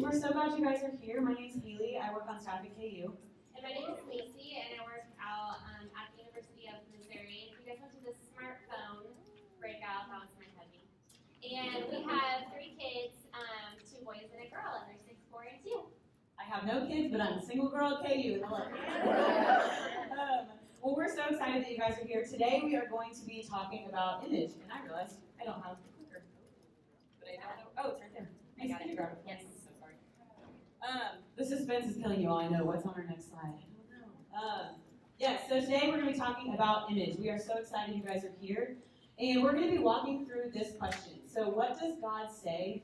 We're so glad you guys are here. My name is Haley. I work on staff at KU. And my name is Lacey, and I work out um, at the University of Missouri. If you guys went to the smartphone breakout, that was my hubby. And we have three kids, um, two boys and a girl, and they're six, four, and two. I have no kids, but I'm a single girl at KU. and I love it. um, well, we're so excited that you guys are here. Today we are going to be talking about image. And I realized I don't have the clicker. But I don't know. Oh, it's right there. I got it. you grab it? for me? Yes. Um, the suspense is killing you all. I know. What's on our next slide? Um, yes, so today we're going to be talking about image. We are so excited you guys are here. And we're going to be walking through this question. So, what does God say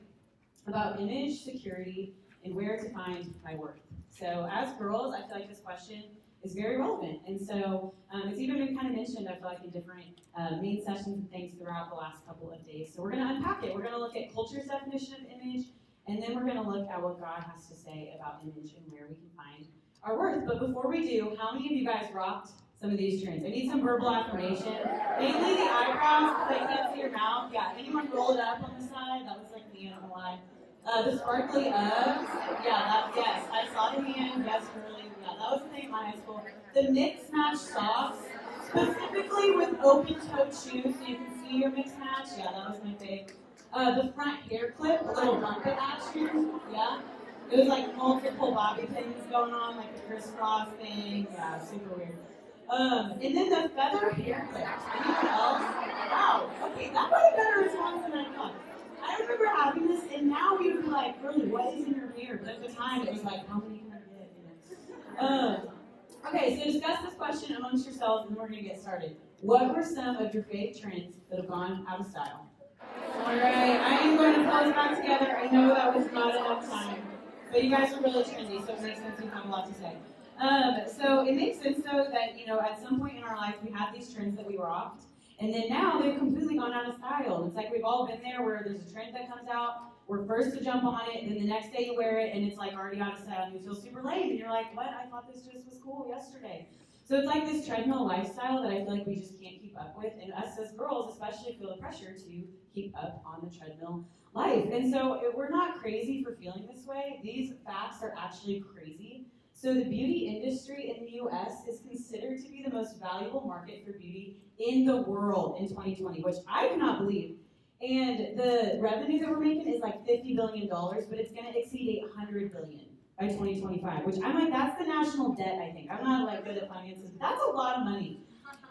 about image, security, and where to find my worth? So, as girls, I feel like this question is very relevant. And so, um, it's even been kind of mentioned, I feel like, in different uh, main sessions and things throughout the last couple of days. So, we're going to unpack it. We're going to look at culture's definition of image, and then we're going to look at what God has to say about image and where we can find our worth. But before we do, how many of you guys rocked some of these trends? I need some verbal affirmation. Mainly the eyebrows, I can't see your mouth. Yeah, anyone roll it up on the side? That was like me, know why. Uh, the sparkly Uggs. Yeah, that, yes, I saw the hand. Yes, really. Yeah, that was the thing in my high school. The mix match socks, specifically with open toed shoes, so you can see your mix match. Yeah, that was my thing. Uh, the front hair clip, the little bucket action. Yeah. It was like multiple bobby pins going on, like the crisscross thing. Yeah, super weird. Um, and then the feather hair clip. Anyone else? Wow. Okay, that was a better response than I thought. I remember having this, and now we would be like, really, what is in your hair? But at the time, it was like, how many can I get? Um, okay, so discuss this question amongst yourselves, and we're going to get started. What were some of your favorite trends that have gone out of style? All right, I am going to pull us back together. I know that was not enough time, but you guys are really trendy, so it makes sense you have a lot to say. Um, so it makes sense though that you know at some point in our life we had these trends that we rocked, and then now they've completely gone out of style. It's like we've all been there where there's a trend that comes out, we're first to jump on it, and then the next day you wear it, and it's like already out of style, and you feel super lame, and you're like, what? I thought this just was cool yesterday. So it's like this treadmill lifestyle that I feel like we just can't keep up with, and us as girls especially feel the pressure to keep up on the treadmill life. And so it, we're not crazy for feeling this way. These facts are actually crazy. So the beauty industry in the US is considered to be the most valuable market for beauty in the world in 2020, which I cannot believe. And the revenue that we're making is like $50 billion, but it's going to exceed $800 billion by 2025, which I'm like, that's the national debt, I think. I'm not like good at finances, but that's a lot of money.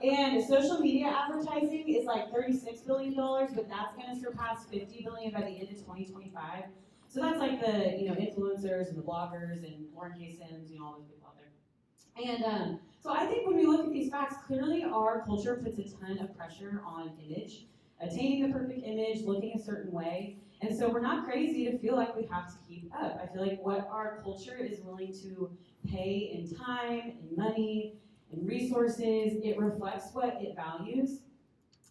And social media advertising is like $36 billion, but that's to surpass 50 billion by the end of 2025. So that's like the you know influencers and the bloggers and Lauren K. You know all those people out there. And um, so I think when we look at these facts, clearly our culture puts a ton of pressure on image, attaining the perfect image, looking a certain way. And so we're not crazy to feel like we have to keep up. I feel like what our culture is willing to pay in time, in money, in resources, it reflects what it values.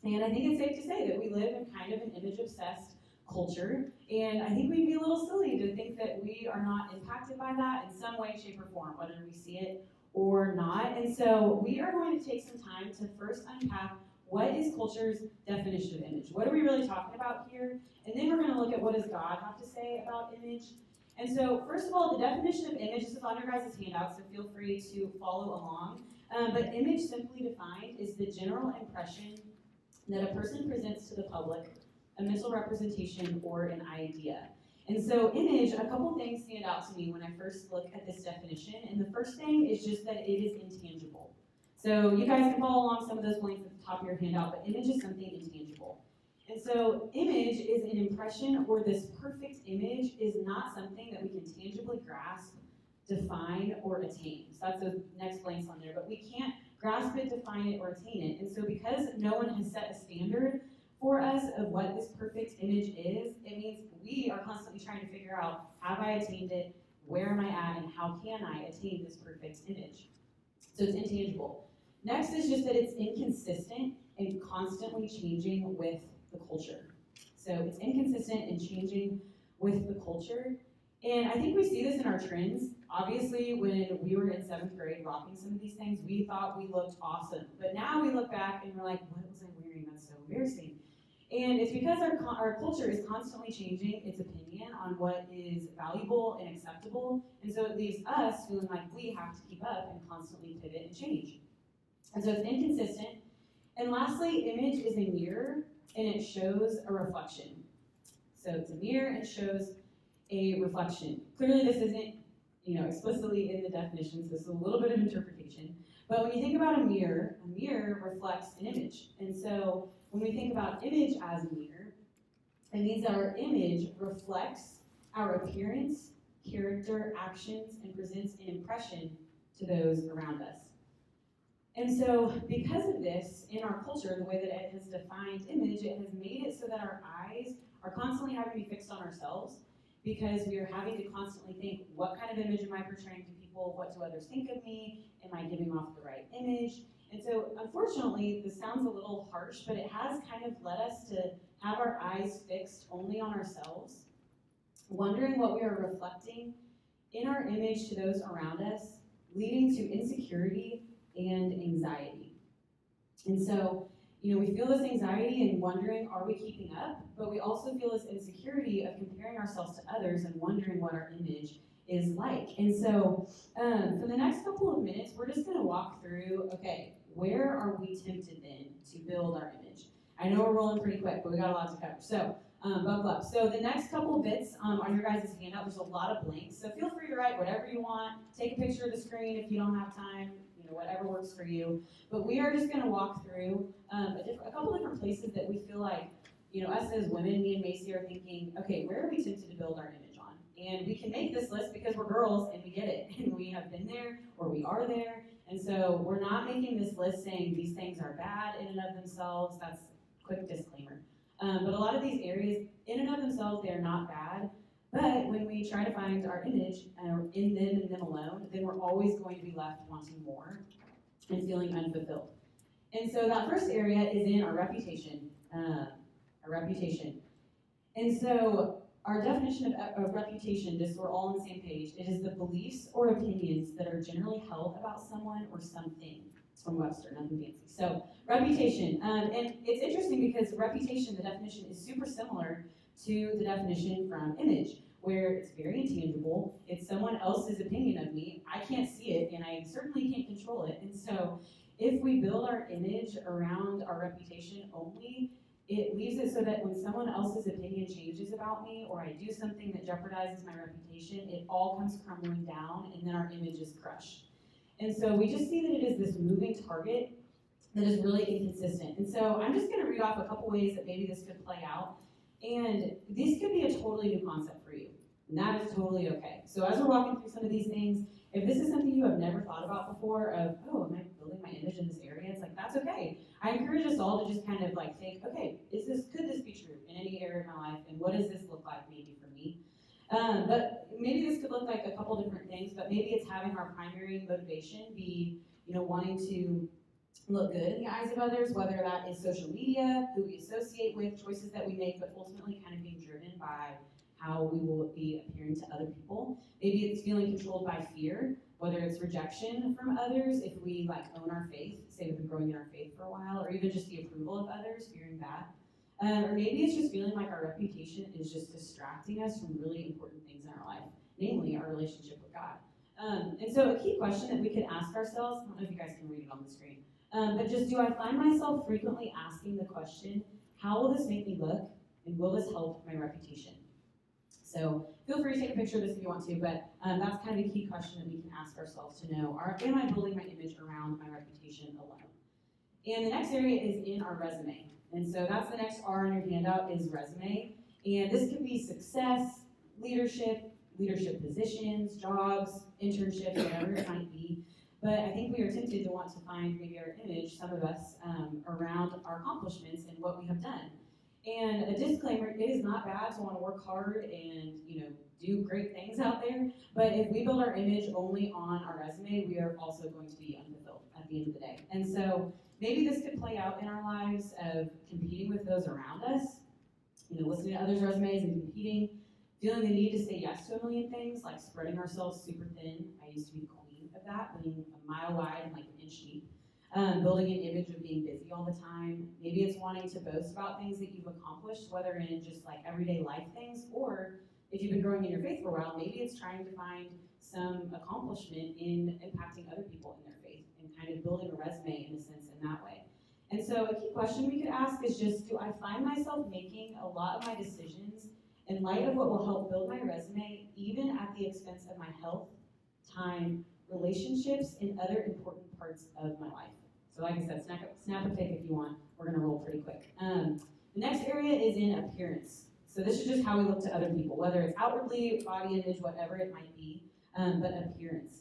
And I think it's safe to say that we live in kind of an image obsessed culture. And I think we'd be a little silly to think that we are not impacted by that in some way, shape, or form, whether we see it or not. And so we are going to take some time to first unpack what is culture's definition of image? What are we really talking about here? And then we're going to look at what does God have to say about image. And so, first of all, the definition of image this is on your guys' handout, so feel free to follow along. Um, but image, simply defined, is the general impression that a person presents to the public, a mental representation, or an idea. And so, image, a couple things stand out to me when I first look at this definition. And the first thing is just that it is intangible. So, you guys can follow along some of those blanks at the top of your handout, but image is something intangible. And so, image is an impression, or this perfect image is not something that we can tangibly grasp, define, or attain. So, that's the next blanks on there. But we can't grasp it, define it, or attain it. And so, because no one has set a standard for us of what this perfect image is, it means we are constantly trying to figure out have I attained it? Where am I at? And how can I attain this perfect image? So, it's intangible. Next is just that it's inconsistent and constantly changing with the culture. So it's inconsistent and changing with the culture. And I think we see this in our trends. Obviously, when we were in seventh grade rocking some of these things, we thought we looked awesome. But now we look back and we're like, what was I wearing? That's so embarrassing. And it's because our, our culture is constantly changing its opinion on what is valuable and acceptable. And so it leaves us feeling like we have to keep up and constantly pivot and change. And so it's inconsistent. And lastly, image is a mirror and it shows a reflection. So it's a mirror and shows a reflection. Clearly, this isn't you know, explicitly in the definitions. This is a little bit of interpretation. But when you think about a mirror, a mirror reflects an image. And so when we think about image as a mirror, it means that our image reflects our appearance, character, actions, and presents an impression to those around us. And so, because of this, in our culture, the way that it has defined image, it has made it so that our eyes are constantly having to be fixed on ourselves because we are having to constantly think, what kind of image am I portraying to people? What do others think of me? Am I giving off the right image? And so, unfortunately, this sounds a little harsh, but it has kind of led us to have our eyes fixed only on ourselves, wondering what we are reflecting in our image to those around us, leading to insecurity and anxiety. And so, you know, we feel this anxiety and wondering, are we keeping up? But we also feel this insecurity of comparing ourselves to others and wondering what our image is like. And so, um, for the next couple of minutes, we're just going to walk through okay, where are we tempted then to build our image? I know we're rolling pretty quick, but we got a lot to cover. So, um, buckle up. So, the next couple bits um, on your guys' handout, there's a lot of blanks. So, feel free to write whatever you want. Take a picture of the screen if you don't have time, know, whatever works for you. But we are just going to walk through um, a, diff- a couple different places that we feel like, you know, us as women, me and Macy are thinking, okay, where are we tempted to build our image on? And we can make this list because we're girls and we get it, and we have been there or we are there. And so we're not making this list saying these things are bad in and of themselves. That's a quick disclaimer. Um, but a lot of these areas, in and of themselves, they're not bad. But when we try to find our image uh, in them and them alone, then we're always going to be left wanting more and feeling unfulfilled. And so that first area is in our reputation. Uh, our reputation. And so our definition of, of reputation, just so we're all on the same page, it is the beliefs or opinions that are generally held about someone or something. It's from Webster, nothing fancy. So reputation, um, and it's interesting because reputation, the definition is super similar to the definition from image, where it's very intangible. It's someone else's opinion of me. I can't see it, and I certainly can't control it. And so, if we build our image around our reputation only, it leaves it so that when someone else's opinion changes about me or I do something that jeopardizes my reputation, it all comes crumbling down and then our image is crushed. And so we just see that it is this moving target that is really inconsistent. And so I'm just going to read off a couple ways that maybe this could play out. And this could be a totally new concept for you. And that is totally okay. So as we're walking through some of these things, if this is something you have never thought about before of, oh, am I building my image in this area? It's like, that's okay. I encourage us all to just kind of like think, okay, is this could this be true in any area of my life, and what does this look like maybe for me? Um, but maybe this could look like a couple different things, but maybe it's having our primary motivation be, you know, wanting to look good in the eyes of others, whether that is social media, who we associate with, choices that we make, but ultimately kind of being driven by how we will be appearing to other people. Maybe it's feeling controlled by fear, whether it's rejection from others, if we like own our faith, say we've been growing in our faith for a while, or even just the approval of others, fearing that. Um, or maybe it's just feeling like our reputation is just distracting us from really important things in our life, namely our relationship with God. Um, and so, a key question that we could ask ourselves I don't know if you guys can read it on the screen, um, but just do I find myself frequently asking the question, how will this make me look, and will this help my reputation? So feel free to take a picture of this if you want to, but um, that's kind of a key question that we can ask ourselves to know, are, am I building my image around my reputation alone? And the next area is in our resume. And so that's the next R on your handout is resume. And this could be success, leadership, leadership positions, jobs, internships, whatever it might be. But I think we are tempted to want to find maybe our image, some of us, um, around our accomplishments and what we have done. And a disclaimer, it is not bad to want to work hard and, you know, do great things out there. But if we build our image only on our resume, we are also going to be unfulfilled at the end of the day. And so maybe this could play out in our lives of competing with those around us, you know, listening to others' resumes and competing, feeling the need to say yes to a million things, like spreading ourselves super thin. I used to be the that, being a mile wide and like an inch deep um, building an image of being busy all the time. Maybe it's wanting to boast about things that you've accomplished, whether in just like everyday life things or if you've been growing in your faith for a while, maybe it's trying to find some accomplishment in impacting other people in their faith and kind of building a resume in a sense in that way. And so a key question we could ask is just, do I find myself making a lot of my decisions in light of what will help build my resume, even at the expense of my health, time, relationships, and other important parts of my life? So like I said, snap, snap a pic if you want. We're gonna roll pretty quick. Um, the next area is in appearance. So this is just how we look to other people, whether it's outwardly, body image, whatever it might be, um, but appearance.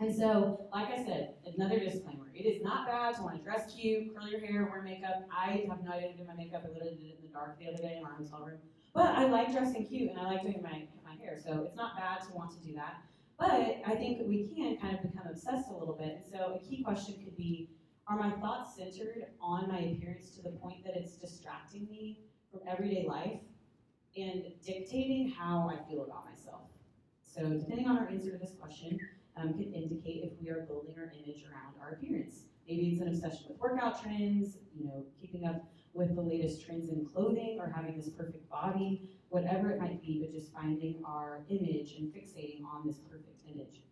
And so, like I said, another disclaimer. It is not bad to want to dress cute, curl your hair, wear makeup. I have no idea to do my makeup. I literally did it in the dark the other day in our hotel room. But I like dressing cute and I like doing my, my hair. So it's not bad to want to do that. But I think we can kind of become obsessed a little bit. And so a key question could be, are my thoughts centered on my appearance to the point that it's distracting me from everyday life and dictating how I feel about myself? So depending on our answer to this question, um, can indicate if we are building our image around our appearance. Maybe it's an obsession with workout trends, you know, keeping up with the latest trends in clothing or having this perfect body, whatever it might be, but just finding our image and fixating on this perfect image.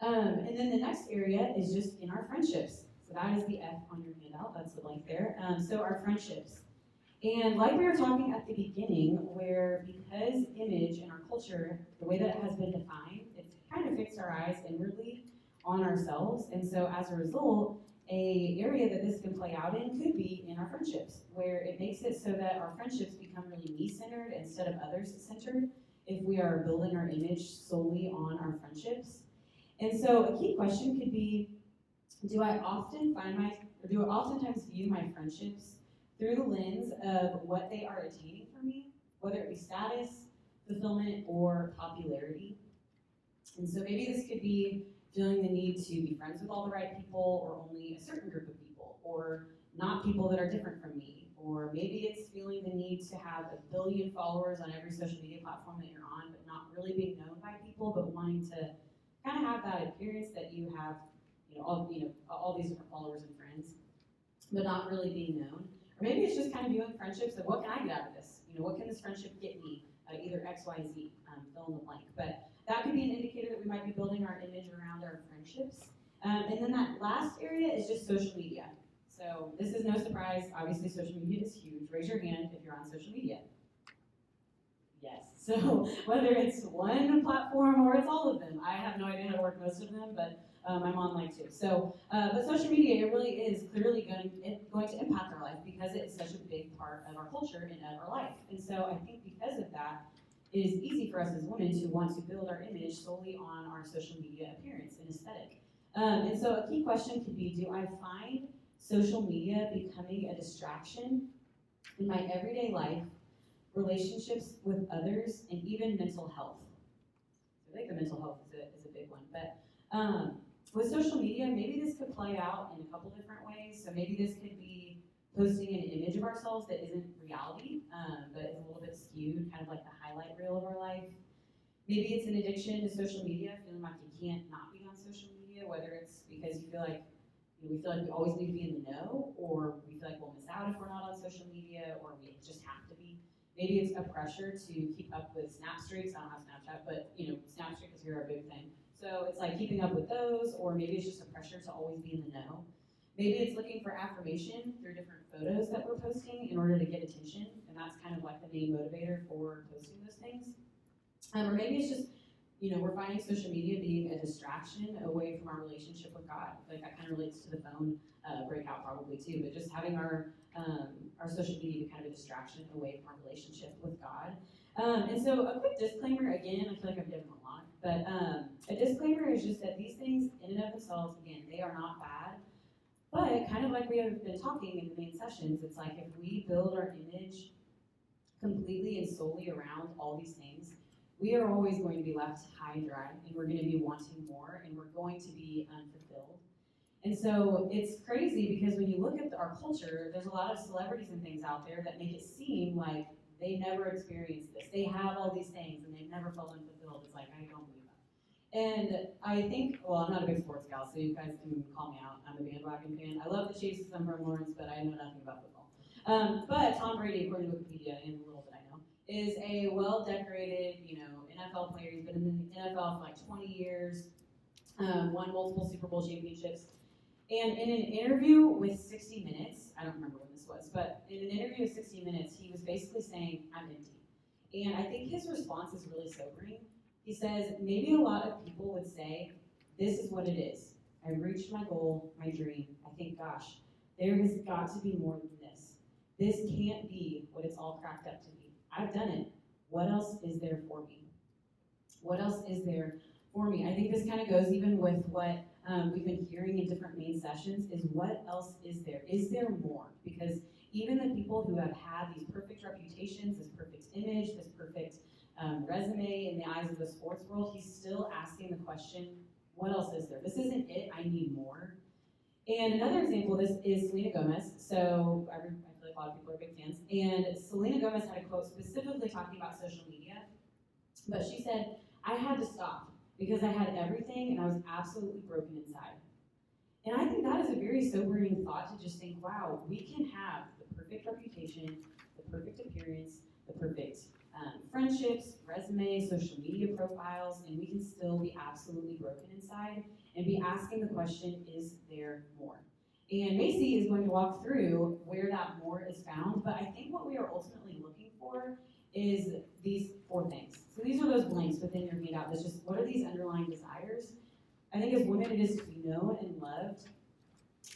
Um, and then the next area is just in our friendships. So that is the F on your handout, that's the blank there. Um, so our friendships. And like we were talking at the beginning, where because image in our culture, the way that it has been defined, it's kind of fixed our eyes inwardly on ourselves. And so as a result, a area that this can play out in could be in our friendships, where it makes it so that our friendships become really me-centered instead of others-centered if we are building our image solely on our friendships. And so a key question could be, do I often find my, or do I oftentimes view my friendships through the lens of what they are attaining for me, whether it be status, fulfillment, or popularity? And so maybe this could be feeling the need to be friends with all the right people or only a certain group of people or not people that are different from me. Or maybe it's feeling the need to have a billion followers on every social media platform that you're on, but not really being known by people, but wanting to kind of have that appearance that you have, you know, all, you know, all these different followers and friends, but not really being known. Or maybe it's just kind of viewing friendships of what can I get out of this? You know, what can this friendship get me? Uh, either X, Y, Z, um, fill in the blank. But that could be an indicator that we might be building our image around our friendships. Um, and then that last area is just social media. So this is no surprise. Obviously, social media is huge. Raise your hand if you're on social media. Yes. So whether it's one platform or it's all of them, I have no idea how to work most of them, but um, I'm on like two. So, uh, but social media, it really is clearly going, going to impact our life because it is such a big part of our culture and of our life. And so I think because of that, it is easy for us as women to want to build our image solely on our social media appearance and aesthetic. Um, and so a key question could be, do I find social media becoming a distraction in my everyday life, relationships with others, and even mental health? I think the mental health is a, is a big one. But um, with social media, maybe this could play out in a couple different ways. So maybe this could be posting an image of ourselves that isn't reality, um, but is a little bit skewed, kind of like the highlight reel of our life. Maybe it's an addiction to social media, feeling like you can't not be on social media, whether it's because you feel like you know, we feel like we always need to be in the know, or we feel like we'll miss out if we're not on social media, or we just have to be. Maybe it's a pressure to keep up with Snap streaks. I don't have Snapchat, but you know, Snap streaks here are a big thing. So it's like keeping up with those, or maybe it's just a pressure to always be in the know. Maybe it's looking for affirmation through different photos that we're posting in order to get attention, and that's kind of like the main motivator for posting those things. Um, or maybe it's just, you know, we're finding social media being a distraction away from our relationship with God. Like that kind of relates to the phone uh, breakout probably too, but just having our um, our social media be kind of a distraction away from our relationship with God. Um, and so a quick disclaimer, again, I feel like I've given a lot, but um, a disclaimer is just that these things in and of themselves, again, they are not bad. But kind of like we have been talking in the main sessions, it's like if we build our image completely and solely around all these things, we are always going to be left high and dry, and we're going to be wanting more, and we're going to be unfulfilled. And so it's crazy because when you look at our culture, there's a lot of celebrities and things out there that make it seem like they never experienced this. They have all these things and they've never felt unfulfilled. It's like, I don't believe. And I think, well, I'm not a big sports gal, so you guys can call me out. I'm a bandwagon fan. I love the Chiefs because I'm from Lawrence, but I know nothing about football. Um, but Tom Brady, according to Wikipedia and a little bit I know, is a well-decorated, you know, NFL player. He's been in the NFL for like 20 years, um, won multiple Super Bowl championships. And in an interview with 60 Minutes, I don't remember when this was, but in an interview with 60 Minutes, he was basically saying, I'm empty. And I think his response is really sobering. He says, maybe a lot of people would say, this is what it is. I reached my goal, my dream. I think, gosh, there has got to be more than this. This can't be what it's all cracked up to be. I've done it. What else is there for me? What else is there for me? I think this kind of goes even with what um, we've been hearing in different main sessions is what else is there? Is there more? Because even the people who have had these perfect reputations, this perfect image, this perfect um, resume in the eyes of the sports world, he's still asking the question, what else is there? This isn't it, I need more. And another example of this is Selena Gomez. So I, I feel like a lot of people are big fans. And Selena Gomez had a quote specifically talking about social media. But she said, I had to stop because I had everything and I was absolutely broken inside. And I think that is a very sobering thought to just think, wow, we can have the perfect reputation, the perfect appearance, the perfect um, friendships, resumes, social media profiles, and we can still be absolutely broken inside and be asking the question, is there more? And Macy is going to walk through where that more is found, but I think what we are ultimately looking for is these four things. So these are those blanks within your handout. That's just what are these underlying desires? I think as women, it is to be known and loved,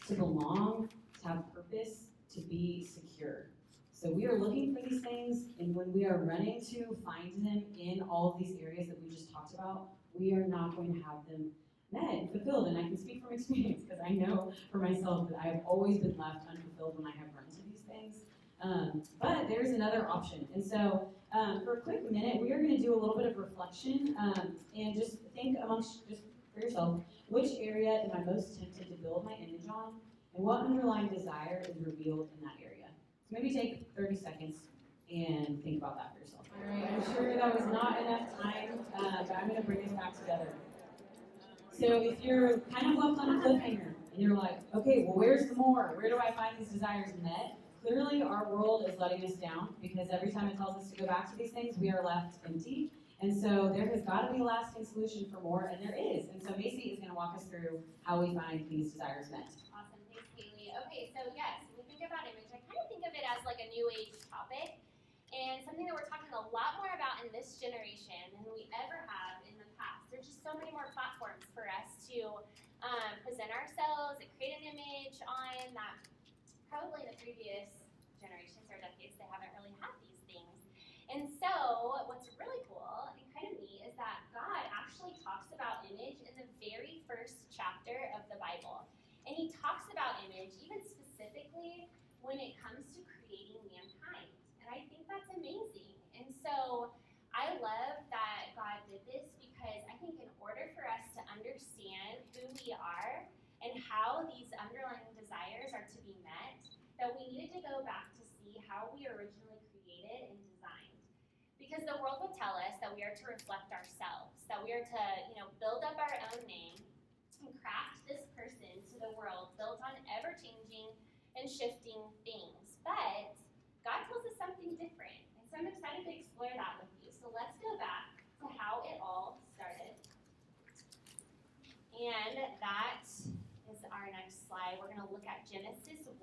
to belong, to have purpose, to be secure. So we are looking for these things, and when we are running to find them in all of these areas that we just talked about, we are not going to have them met fulfilled. And I can speak from experience because I know for myself that I have always been left unfulfilled when I have run to these things. Um, but there's another option. And so um, for a quick minute, we are going to do a little bit of reflection um, and just think amongst, just for yourself, which area am I most tempted to build my image on and what underlying desire is revealed in that area. So maybe take 30 seconds and think about that for yourself. All right, I'm sure that was not enough time, uh, but I'm going to bring this back together. So if you're kind of left on a cliffhanger and you're like, okay, well, where's the more? Where do I find these desires met? Clearly, our world is letting us down because every time it tells us to go back to these things, we are left empty. And so there has got to be a lasting solution for more, and there is. And so Macy is going to walk us through how we find these desires met. Awesome, thanks, Kaylee. Okay, so yes, when we think about image, I kind of think of it as like a new age topic, and something that we're talking a lot more about in this generation than we ever have in the past. There's just so many more platforms for us to um, present ourselves and create an image on that probably the previous generations or decades they haven't really had these things. And so what's really cool and kind of neat is that God actually talks about image in the very first chapter of the Bible. And he talks about image even specifically when it comes to creating mankind. And I think that's amazing. And so I love that God did this because I think in order for us to understand who we are and how these underlying desires are to be met, that we needed to go back to see how we originally created and designed. Because the world would tell us that we are to reflect ourselves, that we are to, you know, build up our own name and craft this person to the world built on ever-changing and shifting things. But God tells us something different. And so I'm excited to explore that with you. So let's go back to how it all started. And that is our next slide. We're going to look at Genesis 1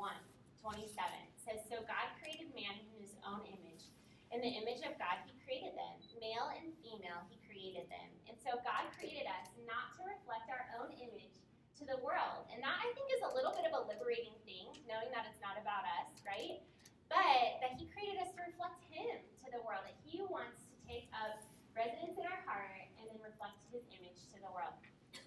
27. It says, So God created man in his own image. In the image of God, he created them. Male and female, he created them. And so God created us not to reflect our own image to the world. And that, I think, is a little bit of a liberating thing, knowing that it's not about us, right? But that he created us to reflect him to the world, that he wants to take up residence in our heart and then reflect his image to the world.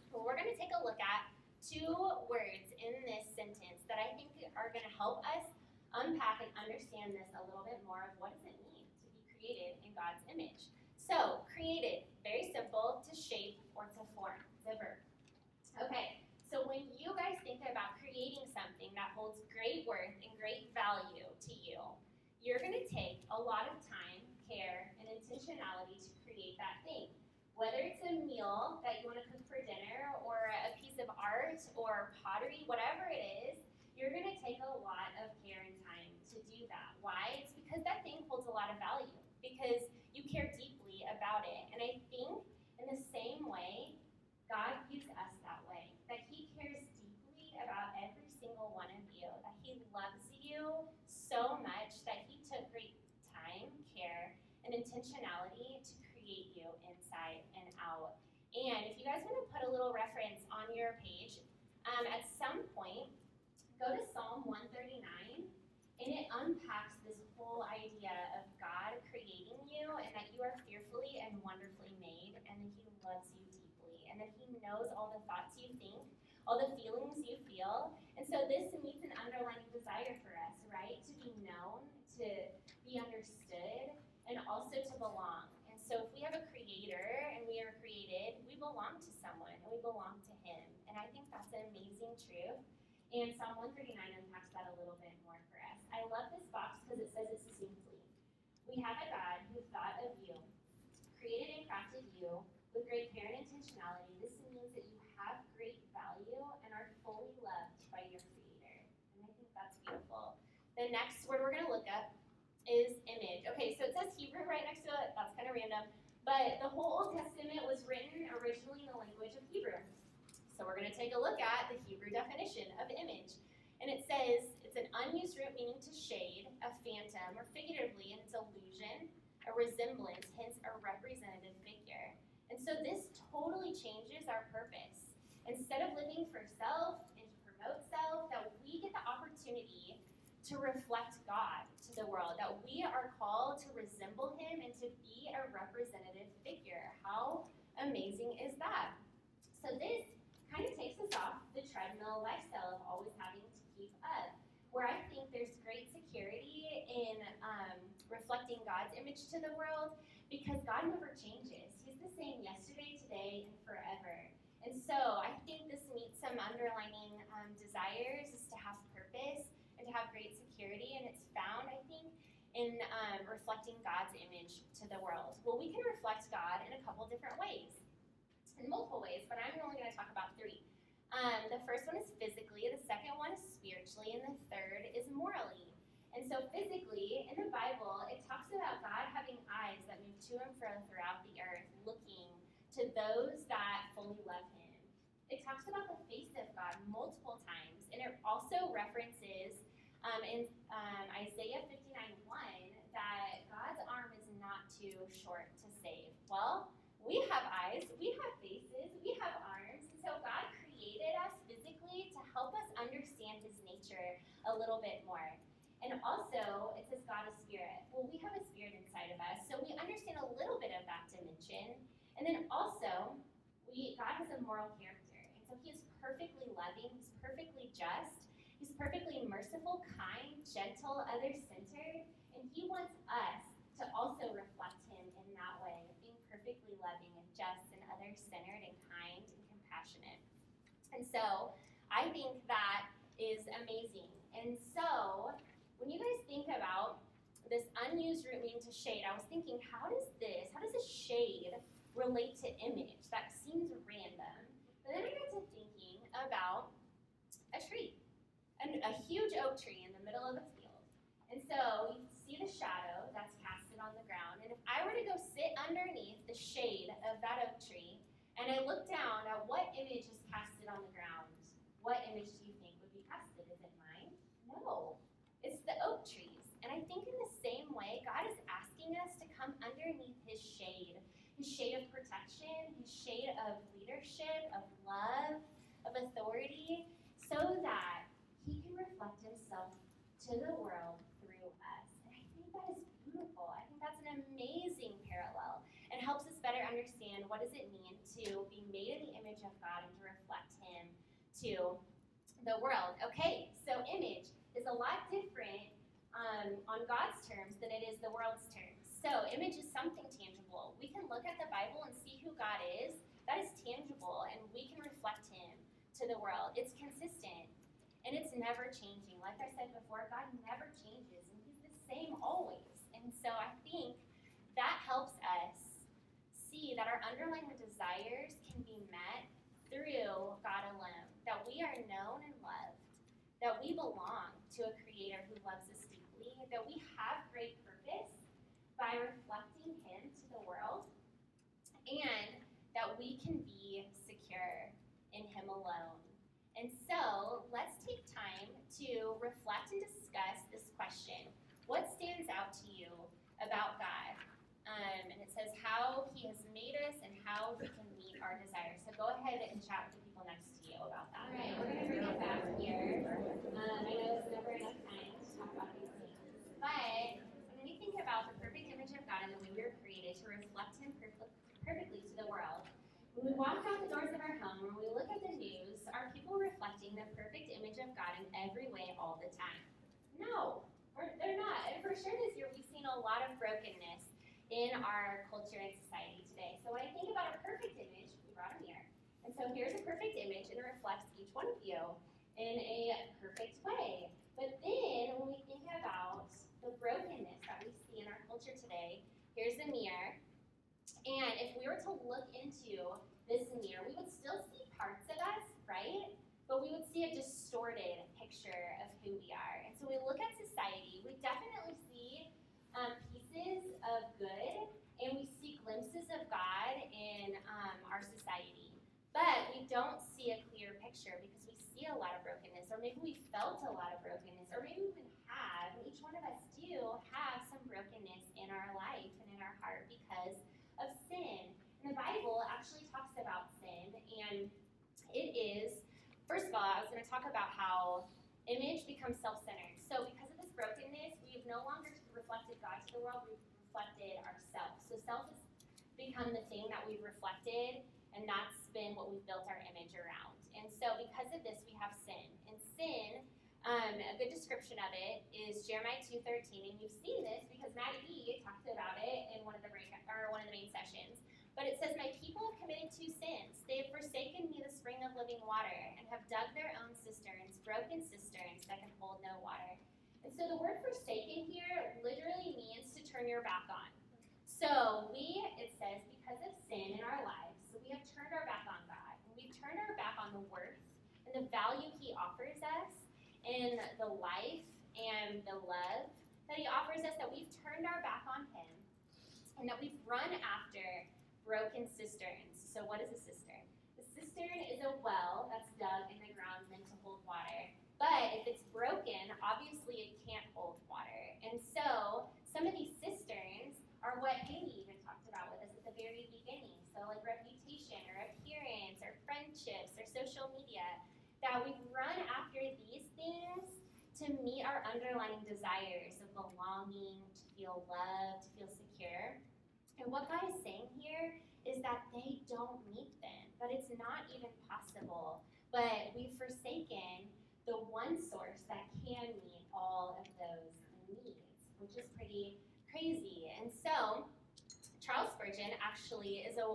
Well, we're going to take a look at two words in this sentence that I think are going to help us unpack and understand this a little bit more of what does it mean to be created in God's image. So, created, very simple, to shape or to form. A verb. Okay, so when you guys think about creating something that holds great worth and great value to you, you're going to take a lot of time, care, and intentionality to create that thing. Whether it's a meal that you want to cook for dinner, or a piece of art, or pottery, whatever it is, you're going to take a lot of care and time to do that. Why? It's because that thing holds a lot of value. because you care deeply about it. And I think in the same way, God views us that way. That He cares deeply about every single one of you. That He loves you so much that He took great time, care, and intentionality to create you inside and out. And if you guys want to put a little reference on your page, um, at some point, go to Psalm 139 and it unpacks this whole idea of God creating you and that you are fearfully and wonderfully made and that He loves you deeply and that He knows all the thoughts you think, all the feelings you feel. And so this meets an underlying desire for us, right? To be known, to be understood, and also to belong. And so if we have a creator and we are created, we belong to someone and we belong to Him. And I think that's an amazing truth. And Psalm 139 unpacks that a little bit more for us. I love this box because it says it succinctly. We have a God who thought of you, created and crafted you with great care and intentionality. This means that you have great value and are fully loved by your Creator. And I think that's beautiful. The next word we're going to look up is image. Okay, so it says Hebrew right next to it. That's kind of random. But the whole Old Testament was written originally in the language of Hebrew. So we're going to take a look at the Hebrew definition of image. And it says it's an unused root meaning to shade, a phantom, or figuratively, an illusion, a resemblance, hence a representative figure. And so this totally changes our purpose. Instead of living for self and to promote self, that we get the opportunity to reflect God to the world, that we are called to resemble Him and to be a representative figure. How amazing is that? So, this kind of takes us off the treadmill lifestyle of always having to keep up, where I think there's great security in um, reflecting God's image to the world because God never changes. He's the same yesterday, today, and forever. And so I think this meets some underlining um, desires is to have purpose to have great security, and it's found, I think, in um, reflecting God's image to the world. Well, we can reflect God in a couple different ways in multiple ways, but I'm only going to talk about three. Um, the first one is physically, the second one is spiritually, and the third is morally. And so, physically, in the Bible, it talks about God having eyes that move to and fro throughout the earth, looking to those that fully love Him. It talks about the face of God multiple times, and it also references um, in um, Isaiah 59 1 that God's arm is not too short to save. Well, we have eyes, we have faces, we have arms. So God created us physically to help us understand his nature a little bit more. And also, it says God is spirit. Well, we have a spirit inside of us, so we understand a little bit of that dimension. And then also, we God has a moral character. And so he is perfectly loving, he's perfectly just, he's perfectly merciful, kind, gentle, other centered, and he wants us to also reflect him in that way being perfectly loving and just and other centered and kind and compassionate. And so I think that is amazing. And so when you guys think about this unused root meaning to shade, I was thinking, how does this, how does a shade relate to image? That seems random. But then I got to thinking about a tree, a, a huge oak tree in the middle of a field. And so you see the shadow that's casted on the ground, and if I were to go sit underneath the shade of that oak tree, and I look down at what image is casted on the ground, what image do you think would be casted? Is it mine? No. It's the oak trees. And I think in the same way, God is asking us to come underneath his shade, his shade of protection, his shade of leadership, of love, of authority, so that reflect himself to the world through us. And I think that is beautiful. I think that's an amazing parallel and helps us better understand what does it mean to be made in the image of God and to reflect Him to the world. Okay, so image is a lot different um, on God's terms than it is the world's terms. So image is something tangible. We can look at the Bible and see who God is. That is tangible, and we can reflect Him to the world. It's consistent and it's never changing. Like I said before, God never changes, and He's the same always. And so I think that helps us see that our underlying desires can be met through God alone, that we are known and loved, that we belong to a creator who loves us deeply, that we have great purpose, by reflecting Him to the world, and that we can be secure in Him alone. And so let's take time to reflect and discuss this question What stands out to you about God? Um, and it says how He has made us and how we can meet our desires. So go ahead and chat with the people next to you about that. All right, we're going to bring it back here. Um, I know it's never enough time to talk about these things. But when we think about the perfect image of God and the way we were created to reflect Him perfect, perfectly to the world, when we walk out the doors of our home, when we look at the news, the perfect image of God in every way all the time? No, they're not. And for sure this year, we've seen a lot of brokenness in our culture and society today. So when I think about a perfect image, we brought a mirror. And so here's a perfect image, and it reflects each one of you in a perfect way. But then when we think about the brokenness that we see in our culture today, here's the mirror. And if we were to look into this mirror, we would still see parts of us, right? But we would see a distorted picture of who we are. And so we look at society, we definitely see um, pieces of good, and we see glimpses of God in um, our society. But we don't see a clear picture because we see a lot of brokenness, or maybe we felt a lot of brokenness, or maybe we have, and each one of us do have some brokenness in our life and in our heart because of sin. And the Bible actually talks about sin, and it is, first of all, I was going to talk about how image becomes self centered. So, because of this brokenness, we've no longer reflected God to the world, we've reflected ourselves. So self has become the thing that we've reflected, and that's been what we've built our image around. And so because of this, we have sin. And sin, um, a good description of it is Jeremiah 2.13, and you've seen this because Maddie B talked about it in one of the or one of the main sessions. But it says, My people have committed two sins. They have forsaken me, the spring of living water, and have dug their own cisterns, broken cisterns that can hold no water. And so the word forsaken here literally means to turn your back on. So we, it says, because of sin in our lives, so we have turned our back on God. And we've turned our back on the worth and the value He offers us in the life and the love that He offers us, that we've turned our back on Him and that we've run after broken cisterns. So what is a cistern? A cistern is a well that's dug in the ground meant to hold water. But if it's broken, obviously it can't hold water. And so some of these cisterns are what Haley even talked about with us at the very beginning. So like reputation or appearance or friendships or social media, that we've run after these things to meet our underlying desires of belonging, to feel loved, to feel secure. And what God is saying here is that they don't meet them, that it's not even possible. But we've forsaken the one source that can meet all of those needs, which is pretty crazy. And so, Charles Spurgeon actually is a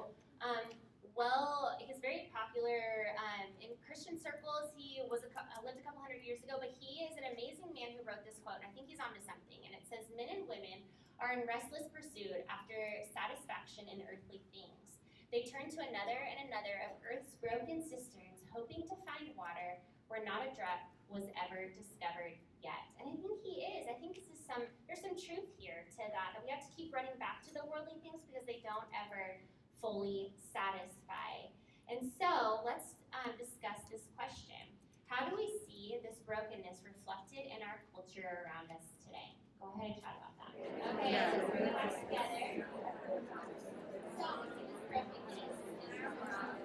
um, well, he's very popular um, in Christian circles. He was a, uh, lived a couple hundred years ago, but he is an amazing man who wrote this quote. I think he's onto something. And it says, "Men and women are in restless pursuit after satisfaction in earthly things. They turn to another and another of earth's broken cisterns, hoping to find water where not a drop was ever discovered yet. And I think he is. I think this is some there's some truth here to that that we have to keep running back to the worldly things because they don't ever fully satisfy. And so let's um, discuss this question. How do we see this brokenness reflected in our culture around us today? Go ahead and chat about that. Okay, let's bring back together. So we see this brokenness in our world.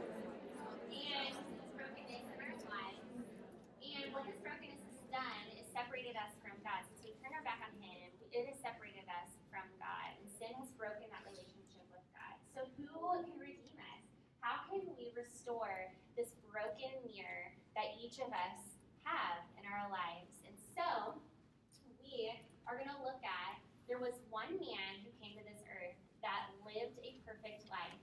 And what this brokenness has done is separated us from God. Since we turned our back on Him, it has separated us from God. And sin has broken that relationship with God. So who can redeem us? How can we restore this broken mirror that each of us have in our lives? And so we are going to look at there was one man who came to this earth that lived a perfect life.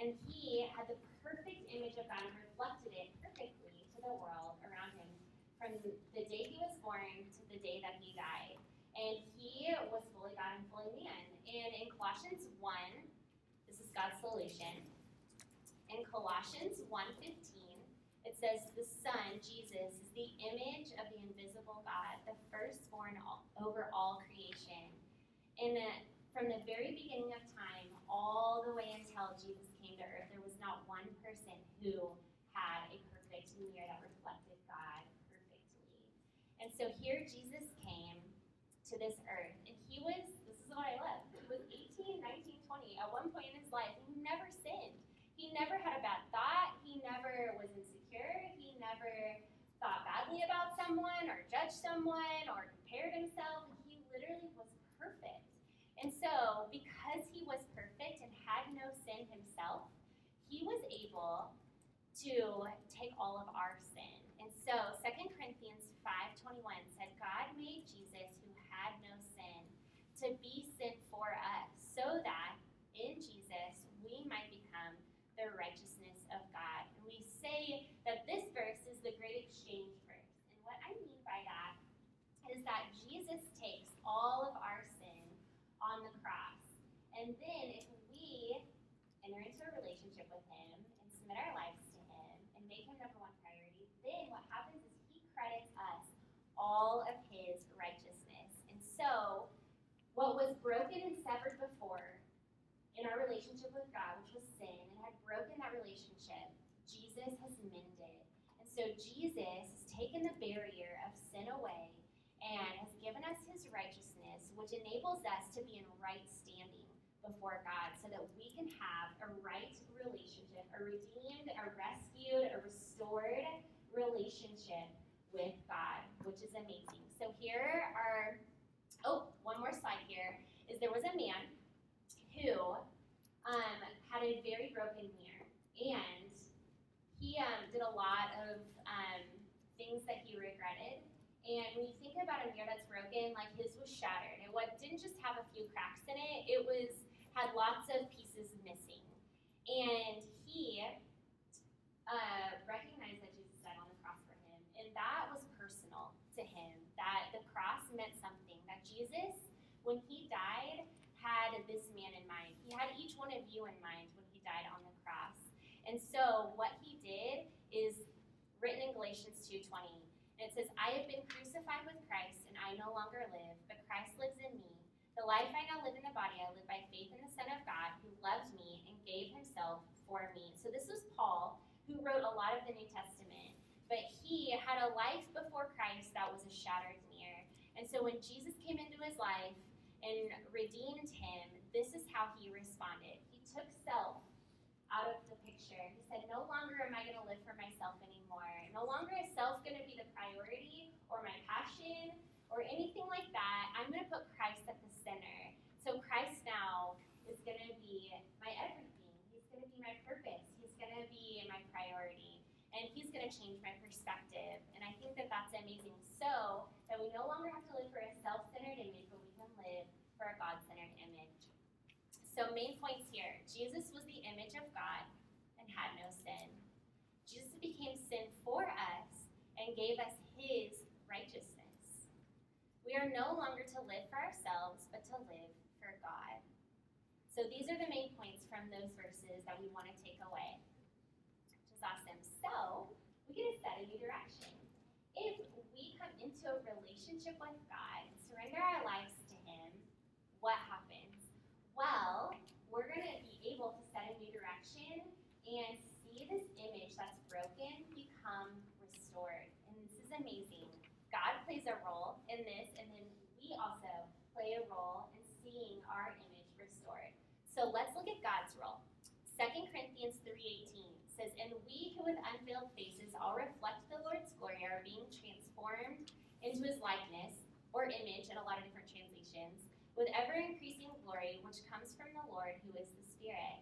And he had the perfect image of God and reflected it perfectly to the world around him from the day he was born to the day that he died. And he was fully God and fully man. And in Colossians 1, this is God's solution. In Colossians 1.15, it says, The Son, Jesus, is the image of the invisible God, the firstborn over all creation. And from the very beginning of time all the way until Jesus came to earth, there was not one person who had a perfect mirror that reflected God perfectly. And so here Jesus came to this earth, and he was, this is what I love, he was 18, 19, 20. At one point in his life, he never sinned. He never had a bad thought. He never was insecure. He never thought badly about someone or judged someone or compared himself. He literally was. And so, because he was perfect and had no sin himself, he was able to take all of our sin. And so, 2 Corinthians 5:21 said, God made Jesus, who had no sin, to be sin for us, so that in Jesus we might become the righteousness of God. And we say that this verse is the great exchange verse. And what I mean by that is that Jesus takes all of our on the cross. And then if we enter into a relationship with him and submit our lives to him and make him number one priority, then what happens is he credits us all of his righteousness. And so what was broken and severed before in our relationship with God, which was sin, and had broken that relationship, Jesus has mended. And so Jesus has taken the barrier of sin away and has given us his righteousness, which enables us to be in right standing before God so that we can have a right relationship, a redeemed, a rescued, a restored relationship with God, which is amazing. So here are, oh, one more slide here is there was a man who um, had a very broken mirror, and he um, did a lot of um, things that he regretted. And when you think about a mirror that's broken, like his was shattered. It what didn't just have a few cracks in it; it was had lots of pieces missing. And he uh, recognized that Jesus died on the cross for him, and that was personal to him. That the cross meant something. That Jesus, when he died, had this man in mind. He had each one of you in mind when he died on the cross. And so what he did is written in Galatians 2:20. And it says, "I have been crucified with Christ, and I no longer live, but Christ lives in me. The life I now live in the body, I live by faith in the Son of God, who loved me and gave himself for me." So this was Paul, who wrote a lot of the New Testament. But he had a life before Christ that was a shattered mirror. And so when Jesus came into his life, and redeemed him, this is how he responded. He took self out of the picture. He said, No longer am I going to live for myself anymore. No longer is self going to be the priority or my passion or anything like that. I'm going to put Christ at the center. So Christ now is going to be my everything. He's going to be my purpose. He's going to be my priority. And he's going to change my perspective. And I think that that's amazing. So that we no longer have to live for a self centered image, but we can live for a God centered image. So, main points here Jesus was the image of God and had no sin. Jesus became sin for us and gave us his righteousness. We are no longer to live for ourselves, but to live for God. So, these are the main points from those verses that we want to take away, which is awesome. So, we get to set a new direction. If we come into a relationship with God and surrender our lives to Him, what happens? Well, we're going to be able to set a new direction and see this image that's broken become restored. And this is amazing. God plays a role in this, and then we also play a role in seeing our image restored. So let's look at God's role. 2 Corinthians 3:18 says, And we who with unveiled faces all reflect the Lord's glory are being transformed into his likeness, or image in a lot of different translations, with ever increasing glory which comes from the Lord who is the Spirit.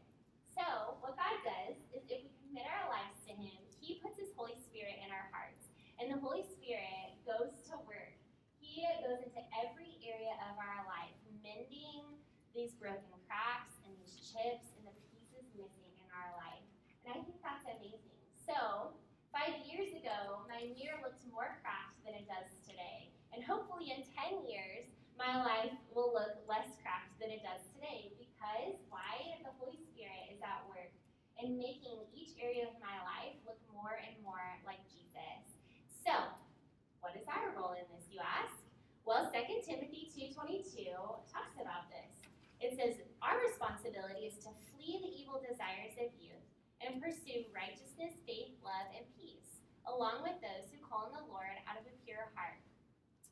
So, what God does is if we commit our lives to him, he puts his Holy Spirit in our hearts. And the Holy Spirit goes to work. He goes into every area of our life, mending these broken cracks and these chips and the pieces missing in our life. And I think that's amazing. So, five years ago, my mirror looked more cracked than it does today. And hopefully, in 10 years, my life will look less cracked than it does today. Because why? The Holy Spirit is at work in making each area of my life look more and more like Jesus. So, what is our role in this, you ask? Well, 2 Timothy 2.22 talks about this. It says, our responsibility is to flee the evil desires of youth and pursue righteousness, faith, love, and peace, along with those who call on the Lord out of a pure heart.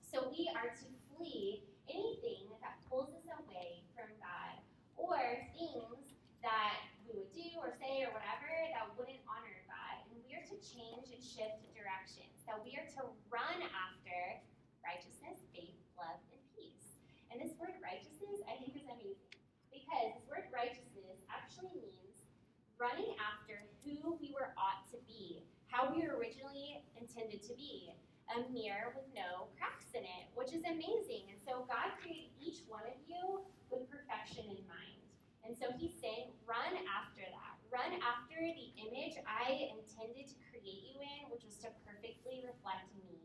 So we are to flee anything that pulls us away from God or things that we would do or say or whatever that wouldn't honor God. And we are to change and shift directions. That we are to run after righteousness, faith, love, and peace. And this word righteousness, I think, is amazing because this word righteousness actually means running after who we were ought to be, how we were originally intended to be, a mirror with no cracks in it, which is amazing. And so God created each one of you with perfection in mind. And so he's saying, run after that. Run after the image I intended to create you in, which was to perfectly reflect me.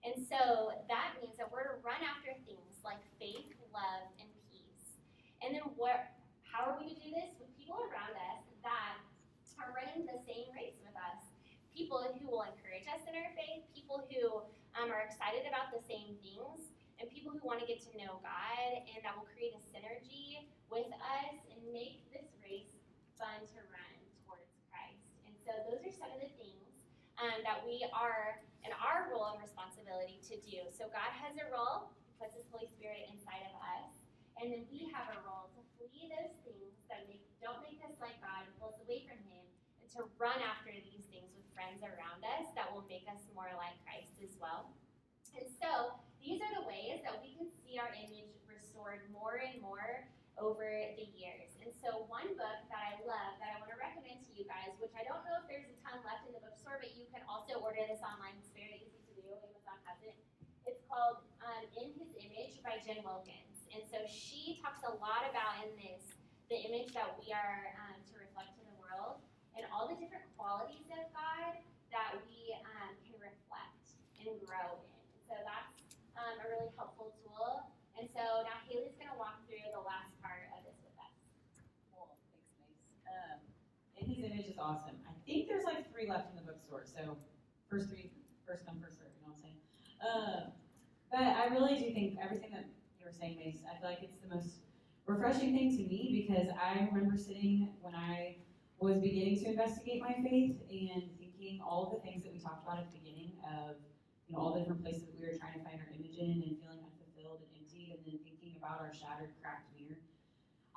And so that means that we're to run after things like faith, love, and peace. And then what how are we to do this? With people around us that are running the same race with us. People who will encourage us in our faith, people who um, are excited about the same things, and people who want to get to know God and that will create a synergy with us and make this race fun to run so those are some of the things um, that we are in our role and responsibility to do. So God has a role, puts His Holy Spirit inside of us, and then we have a role to flee those things that make, don't make us like God and pull us away from Him, and to run after these things with friends around us that will make us more like Christ as well. And so these are the ways that we can see our image restored more and more over the years. So one book that I love that I want to recommend to you guys, which I don't know if there's a ton left in the bookstore, but you can also order this online. It's very easy to do. Amazon has it. It's called um, In His Image by Jen Wilkins. And so she talks a lot about in this the image that we are um, to reflect to the world and all the different qualities of God that we um, can reflect and grow in. So that's um, a really helpful tool. And so now Haley's going to walk through the last part of this with us. Cool. Thanks, Mace. Um, In His Image is awesome. I think there's like three left in the bookstore, so first three, first come, first serve. You know what I'm saying? Um, but I really do think everything that you were saying, Mace. I feel like it's the most refreshing thing to me because I remember sitting when I was beginning to investigate my faith and thinking all of the things that we talked about at the beginning of you know all the different places that we were trying to find our image in and feeling unfulfilled and emptied, and then thinking about our shattered, cracked mirror.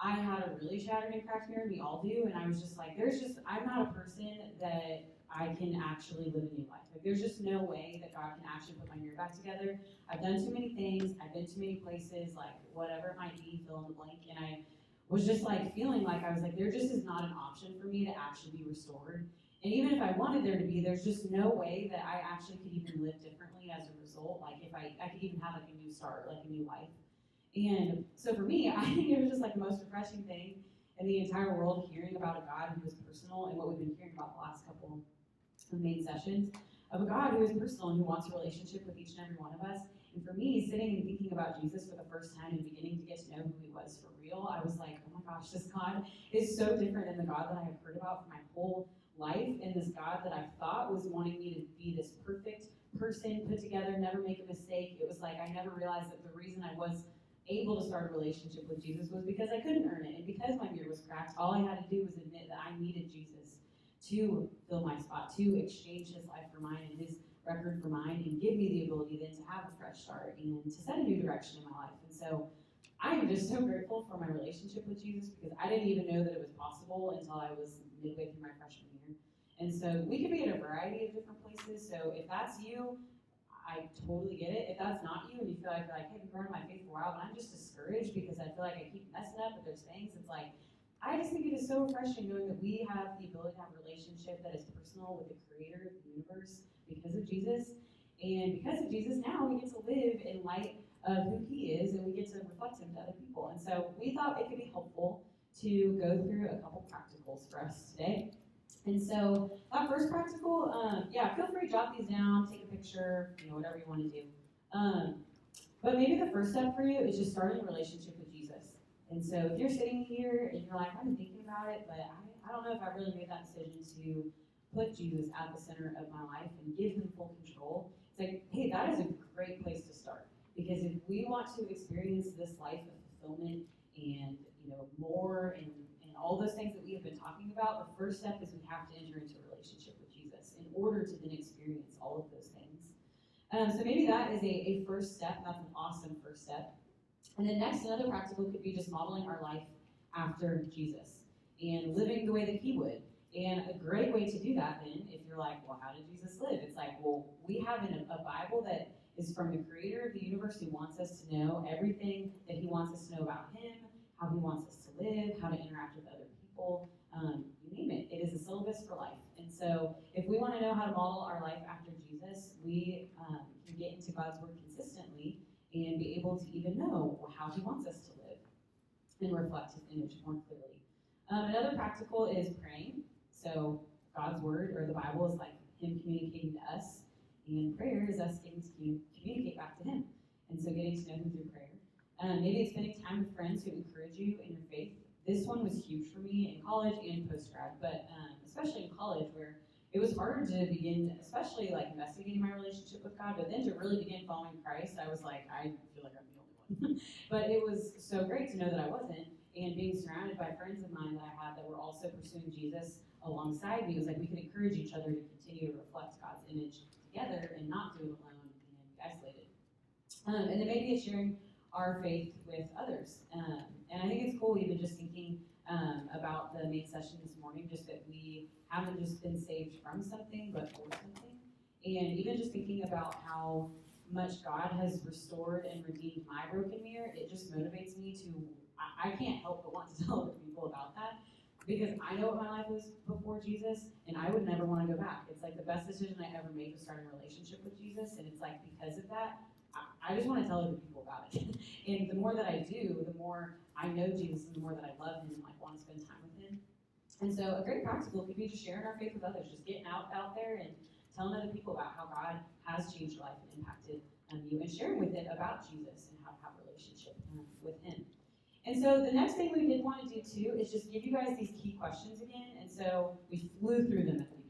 I had a really shattered and cracked mirror, we all do, and I was just like, there's just I'm not a person that I can actually live a new life. Like there's just no way that God can actually put my mirror back together. I've done too many things, I've been too many places, like whatever it might be, fill in the blank, and I was just like feeling like I was like, there just is not an option for me to actually be restored. And even if I wanted there to be, there's just no way that I actually could even live differently as a result. Like if I, I could even have like a new start, like a new life. And so for me, I think it was just like the most refreshing thing in the entire world hearing about a God who is personal and what we've been hearing about the last couple of main sessions of a God who is personal and who wants a relationship with each and every one of us. And for me, sitting and thinking about Jesus for the first time and beginning to get to know who he was for real, I was like, oh my gosh, this God is so different than the God that I have heard about for my whole life and this God that I thought was wanting me to be this perfect person, put together, never make a mistake. It was like I never realized that the reason I was able to start a relationship with Jesus was because I couldn't earn it. And because my mirror was cracked, all I had to do was admit that I needed Jesus to fill my spot, to exchange his life for mine and his record for mine, and give me the ability then to have a fresh start and to set a new direction in my life. And so I am just so grateful for my relationship with Jesus because I didn't even know that it was possible until I was midway through my freshman year. And so we could be in a variety of different places. So if that's you, I totally get it. If that's not you and you feel like, like hey, I've been growing my faith for a while, but I'm just discouraged because I feel like I keep messing up with those things, it's like, I just think it is so refreshing knowing that we have the ability to have a relationship that is personal with the creator of the universe because of Jesus. And because of Jesus, now we get to live in light of who he is and we get to reflect him to other people. And so we thought it could be helpful to go through a couple practicals for us today. And so that first practical, um, yeah, feel free to jot these down, take a picture, you know, whatever you want to do. Um, but maybe the first step for you is just starting a relationship with Jesus. And so if you're sitting here and you're like, I've been thinking about it, but I, I don't know if I really made that decision to put Jesus at the center of my life and give him full control, it's like, hey, that is a great place to start. Because if we want to experience this life of fulfillment and you know more and, and all those things that we have been talking about, the first step is we have to enter into a relationship with Jesus in order to then experience all of those things. Um, so maybe that is a, a first step, that's an awesome first step. And then next, another practical could be just modeling our life after Jesus and living the way that he would. And a great way to do that then, if you're like, well, how did Jesus live? It's like, well, we have an, a Bible that is from the creator of the universe who wants us to know everything that he wants us to know about him, how he wants us to live, how to interact with other people, um, you name it. It is a syllabus for life. And so if we want to know how to model our life after Jesus, we um, can get into God's word consistently and be able to even know how he wants us to live and reflect his image more clearly. Um, another practical is praying. So God's word or the Bible is like him communicating to us, and prayer is us getting to communicate back to him. And so getting to know him through prayer. Um, maybe it's spending time with friends who encourage you in your faith. This one was huge for me in college and post grad, but um, especially in college where it was harder to begin, especially like investigating my relationship with God, but then to really begin following Christ, I was like, I feel like I'm the only one. but it was so great to know that I wasn't, and being surrounded by friends of mine that I had that were also pursuing Jesus alongside me was like we could encourage each other to continue to reflect God's image together and not do it alone and isolated. Um, and then maybe it's sharing our faith with others. Um, and I think it's cool even just thinking um, about the main session this morning, just that we haven't just been saved from something, but for something. And even just thinking about how much God has restored and redeemed my broken mirror, it just motivates me to, I, I can't help but want to tell other people about that because I know what my life was before Jesus, and I would never want to go back. It's like the best decision I ever made was starting a relationship with Jesus, and it's like because of that, I, I just want to tell other people about it. and the more that I do, the more I know Jesus, and the more that I love Him, and like want to spend time with Him. And so, a great practical could be just sharing our faith with others, just getting out out there and telling other people about how God has changed your life and impacted um, you, and sharing with it about Jesus and how to have a relationship um, with Him. And so the next thing we did want to do too is just give you guys these key questions again. And so we flew through them at the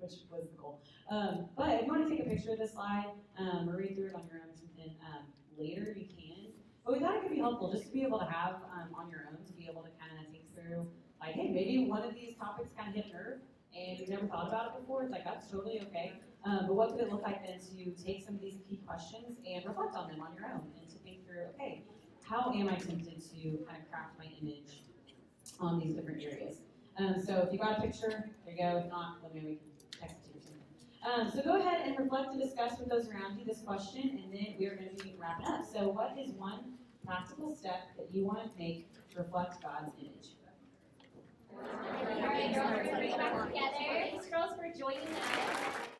which was the goal. Um, but if you want to take a picture of this slide um, or read through it on your own something um, later, you can. But we thought it could be helpful just to be able to have um, on your own to be able to kind of think through, like, hey, maybe one of these topics kind of hit nerve and you've never thought about it before. It's like that's totally okay. Um, but what could it look like then to take some of these key questions and reflect on them on your own and to think through, okay, how am I tempted to kind of craft my image on these different areas? Um, so if you got a picture, there you go. If not, let me. We can text it to you or something. Um, so go ahead and reflect and discuss with those around you this question, and then we are going to be wrapping up. So what is one practical step that you want to make to reflect God's image? All right, girls, we're back together. Girls, for joining us.